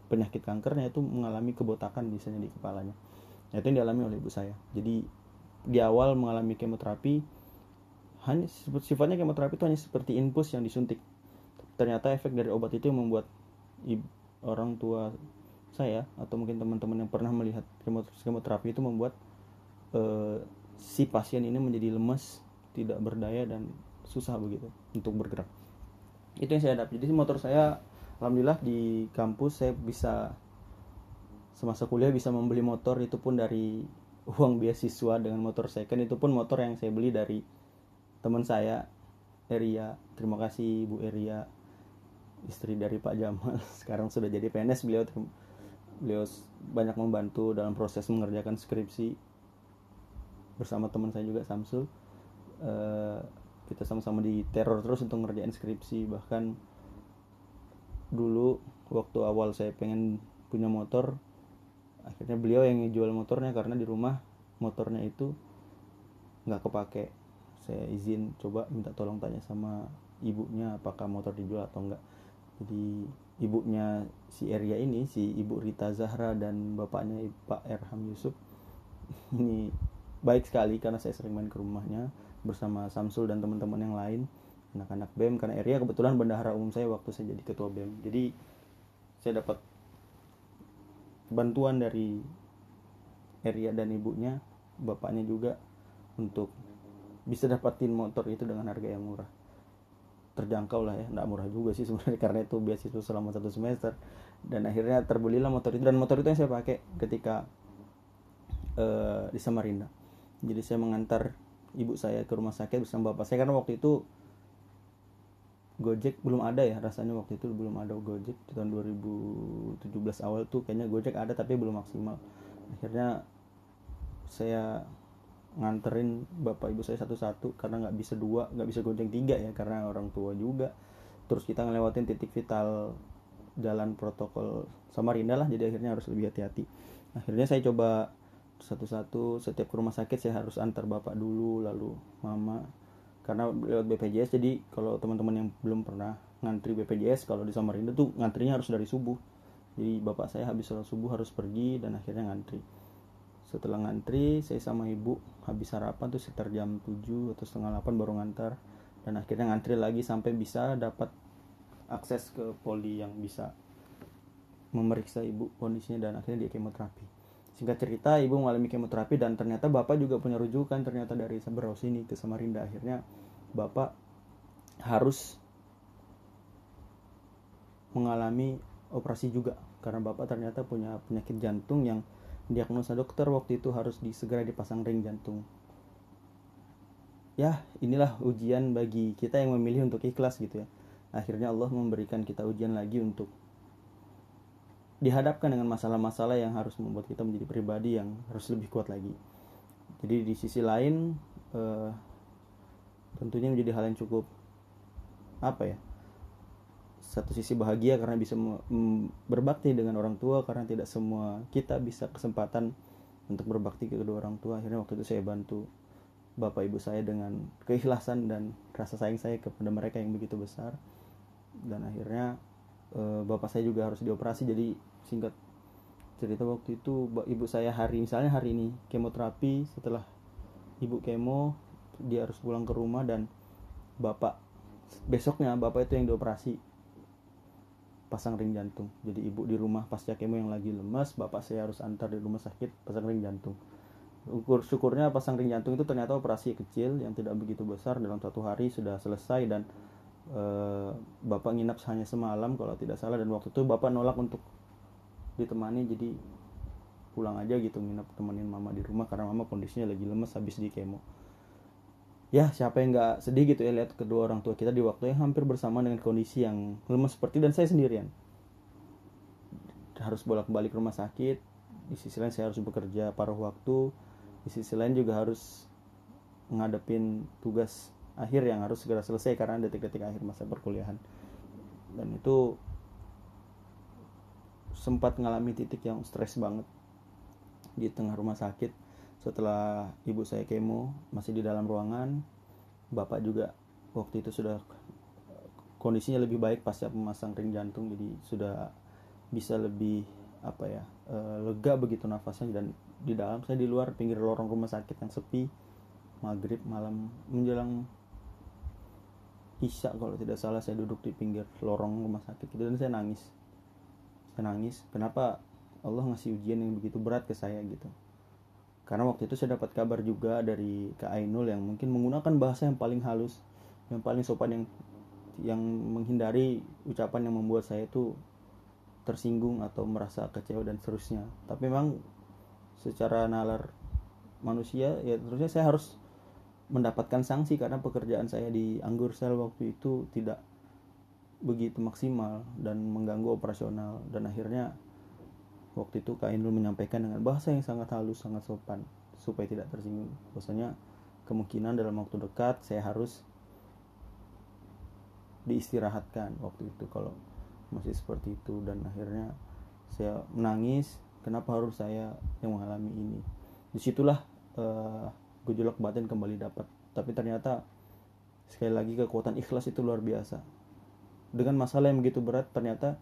S1: penyakit kankernya itu mengalami kebotakan misalnya di kepalanya. Nah, itu yang dialami oleh ibu saya. Jadi di awal mengalami kemoterapi hanya sifatnya kemoterapi itu hanya seperti infus yang disuntik ternyata efek dari obat itu yang membuat orang tua saya atau mungkin teman-teman yang pernah melihat kemoterapi itu membuat uh, si pasien ini menjadi lemas tidak berdaya dan susah begitu untuk bergerak. Itu yang saya hadapi jadi motor saya alhamdulillah di kampus saya bisa semasa kuliah bisa membeli motor itu pun dari uang beasiswa dengan motor second. Itu pun motor yang saya beli dari teman saya Eria. Terima kasih Bu Eria istri dari Pak Jamal. Sekarang sudah jadi PNS beliau beliau banyak membantu dalam proses mengerjakan skripsi bersama teman saya juga Samsul. Uh, kita sama-sama di teror terus untuk ngerjain skripsi. Bahkan dulu waktu awal saya pengen punya motor akhirnya beliau yang jual motornya karena di rumah motornya itu nggak kepake. Saya izin coba minta tolong tanya sama ibunya apakah motor dijual atau enggak jadi ibunya si Eria ini si ibu Rita Zahra dan bapaknya Pak Erham Yusuf ini baik sekali karena saya sering main ke rumahnya bersama Samsul dan teman-teman yang lain anak-anak BEM karena area kebetulan bendahara umum saya waktu saya jadi ketua BEM jadi saya dapat bantuan dari area dan ibunya bapaknya juga untuk bisa dapatin motor itu dengan harga yang murah terjangkau lah ya. Nggak murah juga sih sebenarnya karena itu beasiswa selama satu semester. Dan akhirnya terbelilah motor itu. Dan motor itu yang saya pakai ketika uh, di Samarinda. Jadi saya mengantar ibu saya ke rumah sakit bersama bapak saya. Karena waktu itu Gojek belum ada ya rasanya waktu itu belum ada Gojek. Di tahun 2017 awal tuh kayaknya Gojek ada tapi belum maksimal. Akhirnya saya nganterin bapak ibu saya satu-satu karena nggak bisa dua nggak bisa Gojek tiga ya karena orang tua juga. Terus kita ngelewatin titik vital jalan protokol Samarinda lah jadi akhirnya harus lebih hati-hati. Akhirnya saya coba satu-satu setiap ke rumah sakit saya harus antar bapak dulu lalu mama. Karena lewat BPJS jadi kalau teman-teman yang belum pernah ngantri BPJS kalau di Samarinda tuh ngantrinya harus dari subuh. Jadi bapak saya habis sholat subuh harus pergi dan akhirnya ngantri setelah ngantri saya sama ibu habis sarapan tuh sekitar jam 7 atau setengah 8 baru ngantar. Dan akhirnya ngantri lagi sampai bisa dapat akses ke poli yang bisa memeriksa ibu kondisinya dan akhirnya dia kemoterapi. Singkat cerita ibu mengalami kemoterapi dan ternyata bapak juga punya rujukan ternyata dari Sabraus ini ke Samarinda. Akhirnya bapak harus mengalami operasi juga karena bapak ternyata punya penyakit jantung yang diagnosa dokter waktu itu harus disegera dipasang ring jantung. Ya inilah ujian bagi kita yang memilih untuk ikhlas gitu ya. Akhirnya Allah memberikan kita ujian lagi untuk dihadapkan dengan masalah-masalah yang harus membuat kita menjadi pribadi yang harus lebih kuat lagi. Jadi di sisi lain eh, tentunya menjadi hal yang cukup apa ya satu sisi bahagia karena bisa berbakti dengan orang tua karena tidak semua kita bisa kesempatan untuk berbakti ke kedua orang tua. Akhirnya waktu itu saya bantu bapak ibu saya dengan keikhlasan dan rasa sayang saya kepada mereka yang begitu besar. Dan akhirnya e, bapak saya juga harus dioperasi. Jadi singkat cerita waktu itu ibu saya hari misalnya hari ini kemoterapi setelah ibu kemo dia harus pulang ke rumah dan bapak besoknya bapak itu yang dioperasi pasang ring jantung. Jadi ibu di rumah pasca kemo yang lagi lemas bapak saya harus antar di rumah sakit pasang ring jantung. Ukur syukurnya pasang ring jantung itu ternyata operasi kecil yang tidak begitu besar dalam satu hari sudah selesai dan e, bapak nginap hanya semalam kalau tidak salah dan waktu itu bapak nolak untuk ditemani jadi pulang aja gitu nginap temenin mama di rumah karena mama kondisinya lagi lemas habis di kemo ya siapa yang nggak sedih gitu ya lihat kedua orang tua kita di waktu yang hampir bersama dengan kondisi yang lemah seperti dan saya sendirian. Harus bolak balik ke rumah sakit di sisi lain saya harus bekerja paruh waktu di sisi lain juga harus menghadapin tugas akhir yang harus segera selesai karena detik-detik akhir masa perkuliahan. Dan itu sempat mengalami titik yang stres banget di tengah rumah sakit setelah ibu saya kemo masih di dalam ruangan bapak juga waktu itu sudah kondisinya lebih baik pasca memasang ring jantung jadi sudah bisa lebih apa ya e, lega begitu nafasnya. Dan di dalam saya di luar pinggir lorong rumah sakit yang sepi maghrib malam menjelang isya kalau tidak salah saya duduk di pinggir lorong rumah sakit dan saya nangis. Saya nangis kenapa Allah ngasih ujian yang begitu berat ke saya? gitu karena waktu itu saya dapat kabar juga dari Kak Ainul yang mungkin menggunakan bahasa yang paling halus yang paling sopan yang yang menghindari ucapan yang membuat saya itu tersinggung atau merasa kecewa dan seterusnya. Tapi memang secara nalar manusia ya terusnya saya harus mendapatkan sanksi karena pekerjaan saya di Anggur Sel waktu itu tidak begitu maksimal dan mengganggu operasional. Dan akhirnya waktu itu Kak Indul menyampaikan dengan bahasa yang sangat halus, sangat sopan supaya tidak tersinggung. Bahwasanya kemungkinan dalam waktu dekat saya harus diistirahatkan waktu itu kalau masih seperti itu. Dan akhirnya saya menangis kenapa harus saya yang mengalami ini? Di situlah uh, gejolak batin kembali dapat. Tapi ternyata sekali lagi kekuatan ikhlas itu luar biasa. Dengan masalah yang begitu berat ternyata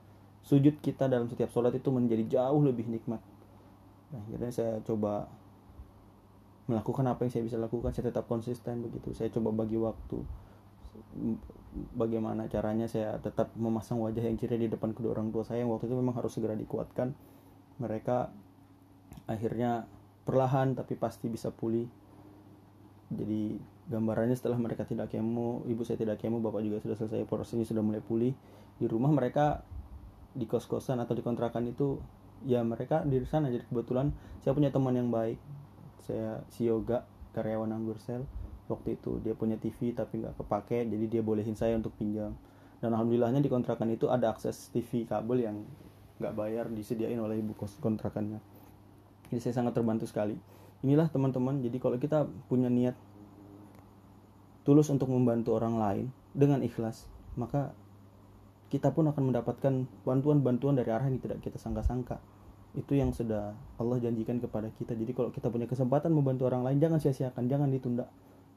S1: sujud kita dalam setiap sholat itu menjadi jauh lebih nikmat. Nah, akhirnya saya coba melakukan apa yang saya bisa lakukan. Saya tetap konsisten begitu. Saya coba bagi waktu. Bagaimana caranya saya tetap memasang wajah yang ceria di depan kedua orang tua saya yang waktu itu memang harus segera dikuatkan. Mereka akhirnya perlahan tapi pasti bisa pulih. Jadi gambarannya setelah mereka tidak kemo ibu saya tidak kemo bapak juga sudah selesai prosesnya sudah mulai pulih. Di rumah mereka di kos-kosan atau di kontrakan itu ya mereka di sana jadi kebetulan saya punya teman yang baik. Saya si yoga karyawan anggur sel waktu itu dia punya TV tapi nggak kepake jadi dia bolehin saya untuk pinjam dan alhamdulillahnya di kontrakan itu ada akses TV kabel yang nggak bayar disediain oleh ibu kos kontrakannya. Jadi saya sangat terbantu sekali. Inilah teman-teman jadi kalau kita punya niat tulus untuk membantu orang lain dengan ikhlas maka kita pun akan mendapatkan bantuan-bantuan dari arah yang tidak kita sangka-sangka. Itu yang sudah Allah janjikan kepada kita. Jadi kalau kita punya kesempatan membantu orang lain jangan sia-siakan jangan ditunda.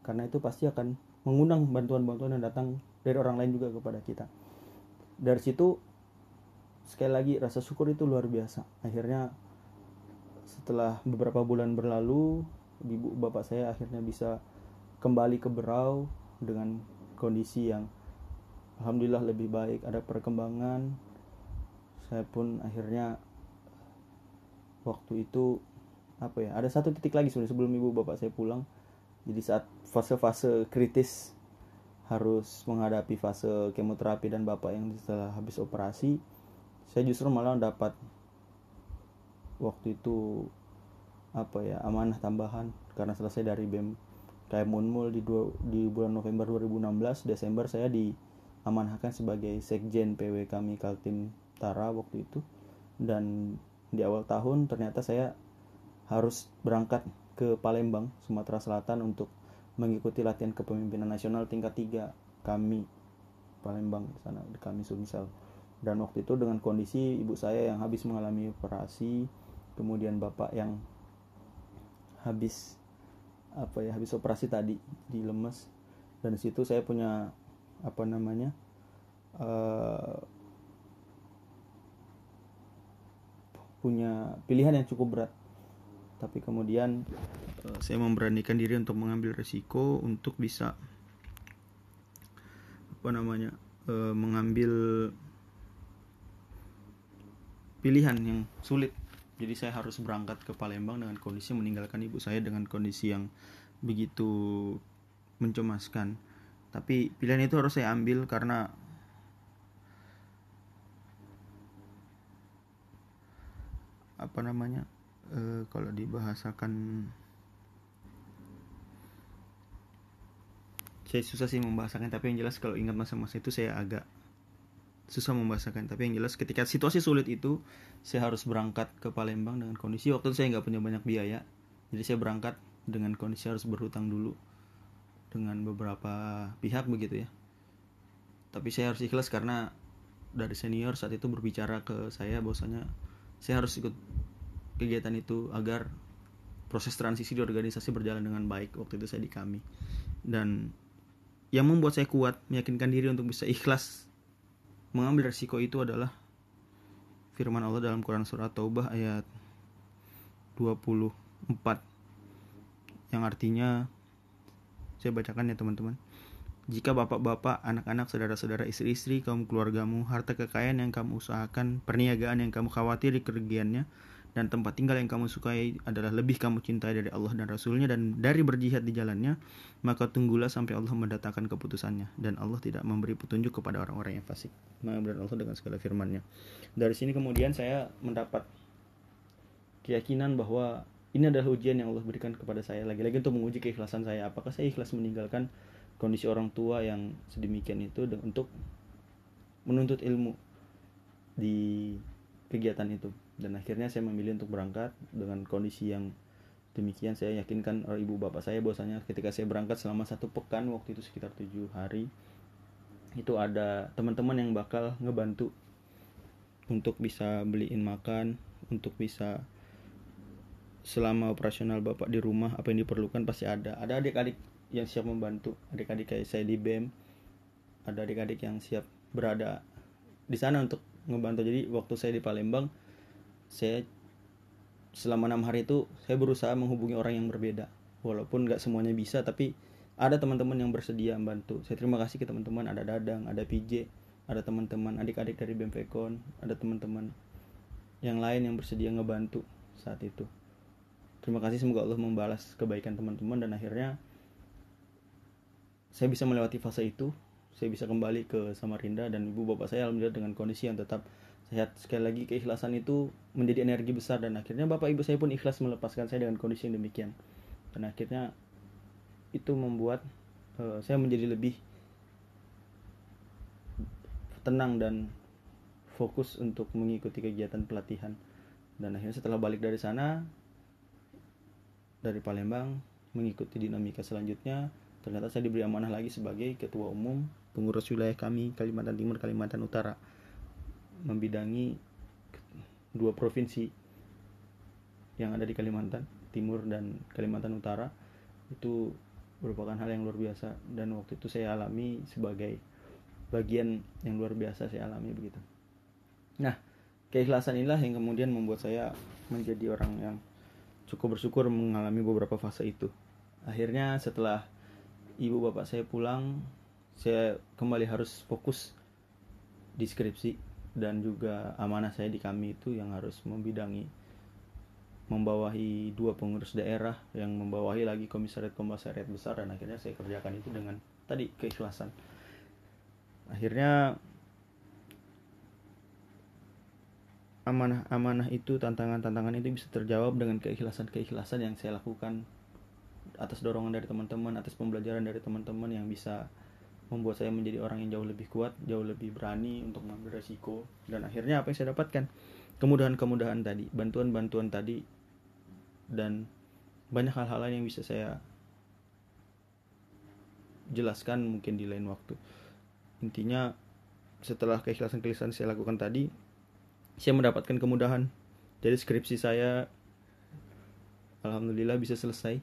S1: Karena itu pasti akan mengundang bantuan-bantuan yang datang dari orang lain juga kepada kita. Dari situ sekali lagi rasa syukur itu luar biasa. Akhirnya setelah beberapa bulan berlalu ibu bapak saya akhirnya bisa kembali ke Berau dengan kondisi yang alhamdulillah lebih baik ada perkembangan. Saya pun akhirnya waktu itu apa ya ada satu titik lagi sebenarnya sebelum ibu bapak saya pulang. Jadi saat fase-fase kritis harus menghadapi fase kemoterapi dan bapak yang setelah habis operasi saya justru malah dapat waktu itu apa ya amanah tambahan. Karena selesai dari BEM kayak Munmul di dua, di bulan November 2016 Desember saya diamanahkan sebagai sekjen PW kami Kaltim Tara waktu itu. Dan di awal tahun ternyata saya harus berangkat ke Palembang Sumatera Selatan untuk mengikuti latihan kepemimpinan nasional tingkat 3 kami Palembang sana kami Sumsel dan waktu itu dengan kondisi ibu saya yang habis mengalami operasi kemudian bapak yang habis apa ya habis operasi tadi di lemes. Dan situ saya punya apa namanya uh, punya pilihan yang cukup berat. Tapi kemudian uh, saya memberanikan diri untuk mengambil resiko untuk bisa apa namanya uh, mengambil pilihan yang sulit. Jadi saya harus berangkat ke Palembang dengan kondisi meninggalkan ibu saya dengan kondisi yang begitu mencemaskan tapi pilihan itu harus saya ambil karena apa namanya e, kalau dibahasakan saya susah sih membahasakan tapi yang jelas kalau ingat masa-masa itu saya agak susah membahasakan. Tapi yang jelas ketika situasi sulit itu saya harus berangkat ke Palembang dengan kondisi waktu itu saya nggak punya banyak biaya jadi saya berangkat dengan kondisi harus berhutang dulu dengan beberapa pihak begitu ya. Tapi saya harus ikhlas karena dari senior saat itu berbicara ke saya bahwasanya saya harus ikut kegiatan itu agar proses transisi di organisasi berjalan dengan baik waktu itu saya di kami. Dan yang membuat saya kuat meyakinkan diri untuk bisa ikhlas mengambil resiko itu adalah firman Allah dalam Quran surat Taubah ayat 24 yang artinya saya bacakan ya teman-teman jika bapak-bapak, anak-anak, saudara-saudara, istri-istri, kaum keluargamu, harta kekayaan yang kamu usahakan, perniagaan yang kamu khawatir kerugiannya, dan tempat tinggal yang kamu sukai adalah lebih kamu cintai dari Allah dan Rasulnya dan dari berjihad di jalannya, maka tunggulah sampai Allah mendatangkan keputusannya dan Allah tidak memberi petunjuk kepada orang-orang yang fasik. Mengambil Allah dengan segala firmannya. Dari sini kemudian saya mendapat keyakinan bahwa ini adalah ujian yang Allah berikan kepada saya lagi-lagi untuk menguji keikhlasan saya. Apakah saya ikhlas meninggalkan kondisi orang tua yang sedemikian itu untuk menuntut ilmu di kegiatan itu dan akhirnya saya memilih untuk berangkat dengan kondisi yang demikian saya yakinkan oleh ibu bapak saya bahwasanya ketika saya berangkat selama satu pekan waktu itu sekitar tujuh hari itu ada teman-teman yang bakal ngebantu untuk bisa beliin makan untuk bisa selama operasional bapak di rumah apa yang diperlukan pasti ada. Ada adik-adik yang siap membantu adik-adik kayak saya di BEM ada adik-adik yang siap berada di sana untuk ngebantu. Jadi waktu saya di Palembang saya selama enam hari itu saya berusaha menghubungi orang yang berbeda. Walaupun nggak semuanya bisa tapi ada teman-teman yang bersedia membantu. Saya terima kasih ke teman-teman ada Dadang ada PJ ada teman-teman adik-adik dari BMFekon ada teman-teman yang lain yang bersedia ngebantu saat itu terima kasih semoga Allah membalas kebaikan teman-teman dan akhirnya saya bisa melewati fase itu. Saya bisa kembali ke Samarinda dan ibu bapak saya alhamdulillah dengan kondisi yang tetap sehat. Sekali lagi keikhlasan itu menjadi energi besar dan akhirnya bapak ibu saya pun ikhlas melepaskan saya dengan kondisi yang demikian. Dan akhirnya itu membuat uh, saya menjadi lebih tenang dan fokus untuk mengikuti kegiatan pelatihan. Dan akhirnya setelah balik dari sana dari Palembang mengikuti dinamika selanjutnya. Ternyata saya diberi amanah lagi sebagai ketua umum pengurus wilayah kami Kalimantan Timur Kalimantan Utara. Membidangi dua provinsi yang ada di Kalimantan Timur dan Kalimantan Utara. Itu merupakan hal yang luar biasa dan waktu itu saya alami sebagai bagian yang luar biasa saya alami begitu. Nah, keikhlasan inilah yang kemudian membuat saya menjadi orang yang cukup bersyukur mengalami beberapa fase itu. Akhirnya setelah ibu bapak saya pulang, saya kembali harus fokus di skripsi dan juga amanah saya di kami itu yang harus membidangi membawahi dua pengurus daerah yang membawahi lagi komisariat komisariat besar dan akhirnya saya kerjakan itu dengan tadi keikhlasan akhirnya amanah-amanah itu tantangan-tantangan itu bisa terjawab dengan keikhlasan-keikhlasan yang saya lakukan atas dorongan dari teman-teman atas pembelajaran dari teman-teman yang bisa membuat saya menjadi orang yang jauh lebih kuat jauh lebih berani untuk mengambil resiko. Dan akhirnya apa yang saya dapatkan? Kemudahan-kemudahan tadi bantuan-bantuan tadi dan banyak hal-hal lain yang bisa saya jelaskan mungkin di lain waktu. Intinya setelah keikhlasan-keikhlasan saya lakukan tadi saya mendapatkan kemudahan jadi skripsi saya. Alhamdulillah bisa selesai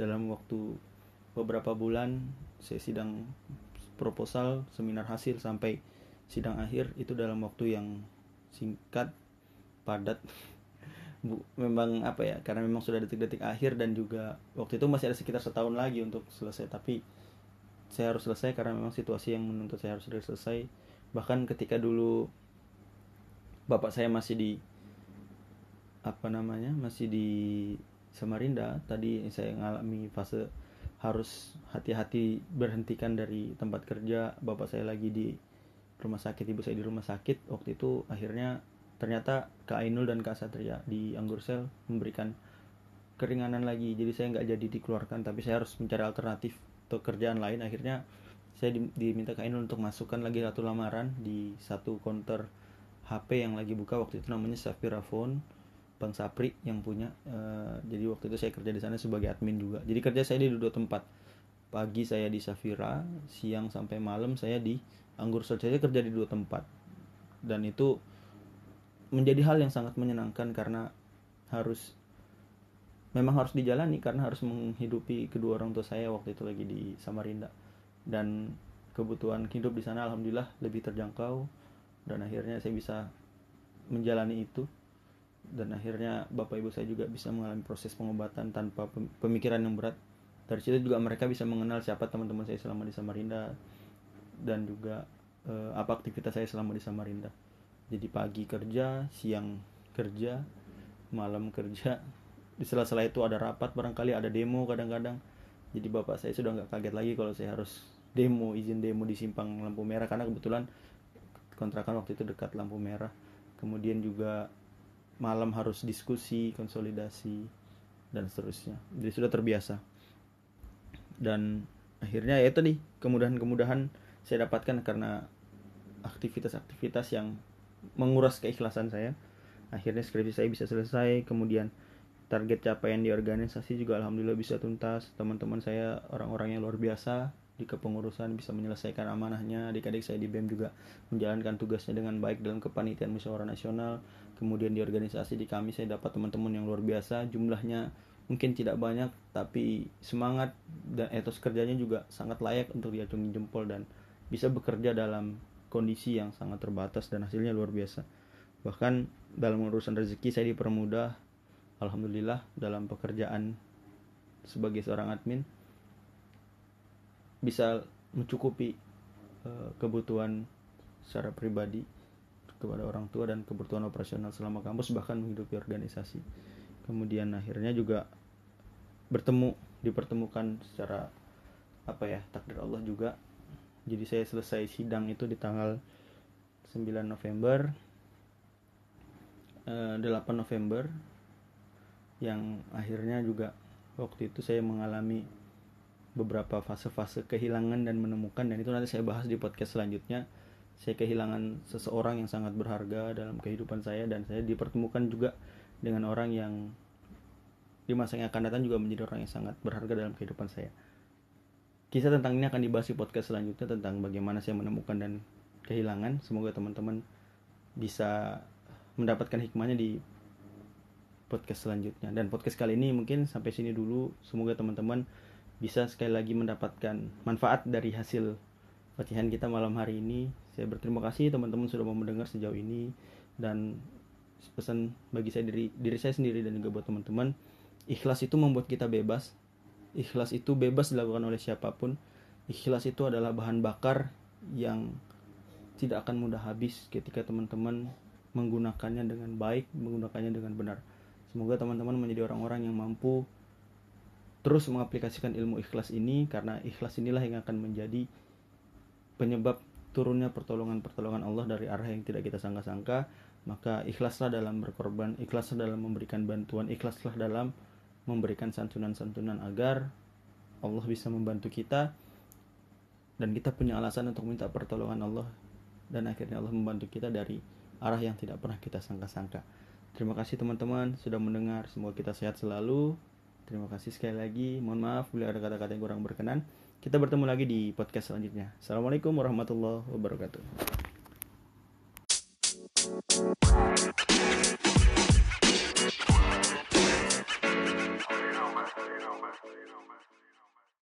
S1: dalam waktu beberapa bulan. Saya sidang proposal seminar hasil sampai sidang akhir. Itu dalam waktu yang singkat padat. Bu, memang apa ya karena memang sudah detik-detik akhir dan juga waktu itu masih ada sekitar setahun lagi untuk selesai. Tapi saya harus selesai karena memang situasi yang menuntut saya harus selesai. Bahkan ketika dulu bapak saya masih di apa namanya masih di Samarinda. Tadi saya mengalami fase harus hati-hati berhentikan dari tempat kerja. Bapak saya lagi di rumah sakit ibu saya di rumah sakit. Waktu itu akhirnya ternyata Kak Ainul dan Kak Satria di Anggur Sel memberikan keringanan lagi. Jadi saya nggak jadi dikeluarkan tapi saya harus mencari alternatif untuk kerjaan lain. Akhirnya saya diminta Kak Ainul untuk masukkan lagi satu lamaran di satu counter HP yang lagi buka waktu itu namanya Safira Phone Bang Sapri yang punya uh, jadi waktu itu saya kerja di sana sebagai admin juga. Jadi kerja saya di dua tempat. Pagi saya di Safira siang sampai malam saya di Anggur Sel saya kerja di dua tempat. Dan itu menjadi hal yang sangat menyenangkan karena harus memang harus dijalani karena harus menghidupi kedua orang tua saya waktu itu lagi di Samarinda. Dan kebutuhan hidup di sana alhamdulillah lebih terjangkau dan akhirnya saya bisa menjalani itu. Dan akhirnya bapak ibu saya juga bisa mengalami proses pengobatan tanpa pemikiran yang berat. Dari situ juga mereka bisa mengenal siapa teman-teman saya selama di Samarinda. Dan juga eh, apa aktivitas saya selama di Samarinda. Jadi pagi kerja siang kerja malam kerja. Di sela-sela itu ada rapat barangkali ada demo kadang-kadang. Jadi bapak saya sudah nggak kaget lagi kalau saya harus demo izin demo di simpang lampu merah. Karena kebetulan kontrakan waktu itu dekat lampu merah. Kemudian juga malam harus diskusi konsolidasi dan seterusnya. Jadi sudah terbiasa. Dan akhirnya ya nih kemudahan-kemudahan saya dapatkan karena aktivitas-aktivitas yang menguras keikhlasan saya. Akhirnya skripsi saya bisa selesai kemudian target capaian di organisasi juga alhamdulillah bisa tuntas. Teman-teman saya orang-orang yang luar biasa di kepengurusan bisa menyelesaikan amanahnya. Adik-adik saya di BEM juga menjalankan tugasnya dengan baik dalam kepanitiaan musyawarah nasional. Kemudian di organisasi di kami saya dapat teman-teman yang luar biasa. Jumlahnya mungkin tidak banyak tapi semangat dan etos kerjanya juga sangat layak untuk diacungi jempol dan bisa bekerja dalam kondisi yang sangat terbatas dan hasilnya luar biasa. Bahkan dalam urusan rezeki saya dipermudah. Alhamdulillah dalam pekerjaan sebagai seorang admin bisa mencukupi uh, kebutuhan secara pribadi kepada orang tua dan kebutuhan operasional selama kampus bahkan menghidupi organisasi. Kemudian akhirnya juga bertemu dipertemukan secara apa ya takdir Allah juga jadi saya selesai sidang itu di tanggal 9 November eh, 8 November yang akhirnya juga waktu itu saya mengalami beberapa fase-fase kehilangan dan menemukan dan itu nanti saya bahas di podcast selanjutnya saya kehilangan seseorang yang sangat berharga dalam kehidupan saya dan saya dipertemukan juga dengan orang yang di masa yang akan datang juga menjadi orang yang sangat berharga dalam kehidupan saya Kisah tentang ini akan dibahas di podcast selanjutnya tentang bagaimana saya menemukan dan kehilangan. Semoga teman-teman bisa mendapatkan hikmahnya di podcast selanjutnya. Dan podcast kali ini mungkin sampai sini dulu. Semoga teman-teman bisa sekali lagi mendapatkan manfaat dari hasil latihan kita malam hari ini. Saya berterima kasih teman-teman sudah mau mendengar sejauh ini dan pesan bagi saya diri diri saya sendiri dan juga buat teman-teman ikhlas itu membuat kita bebas Ikhlas itu bebas dilakukan oleh siapa pun. Ikhlas itu adalah bahan bakar yang tidak akan mudah habis ketika teman-teman menggunakannya dengan baik, menggunakannya dengan benar. Semoga teman-teman menjadi orang-orang yang mampu terus mengaplikasikan ilmu ikhlas ini karena ikhlas inilah yang akan menjadi penyebab turunnya pertolongan-pertolongan Allah dari arah yang tidak kita sangka-sangka. Maka ikhlaslah dalam berkorban, ikhlaslah dalam memberikan bantuan, ikhlaslah dalam memberikan santunan-santunan agar Allah bisa membantu kita dan kita punya alasan untuk minta pertolongan Allah dan akhirnya Allah membantu kita dari arah yang tidak pernah kita sangka-sangka. Terima kasih teman-teman sudah mendengar. Semoga kita sehat selalu. Terima kasih sekali lagi. Mohon maaf bila ada kata-kata yang kurang berkenan. Kita bertemu lagi di podcast selanjutnya. Assalamualaikum warahmatullahi wabarakatuh.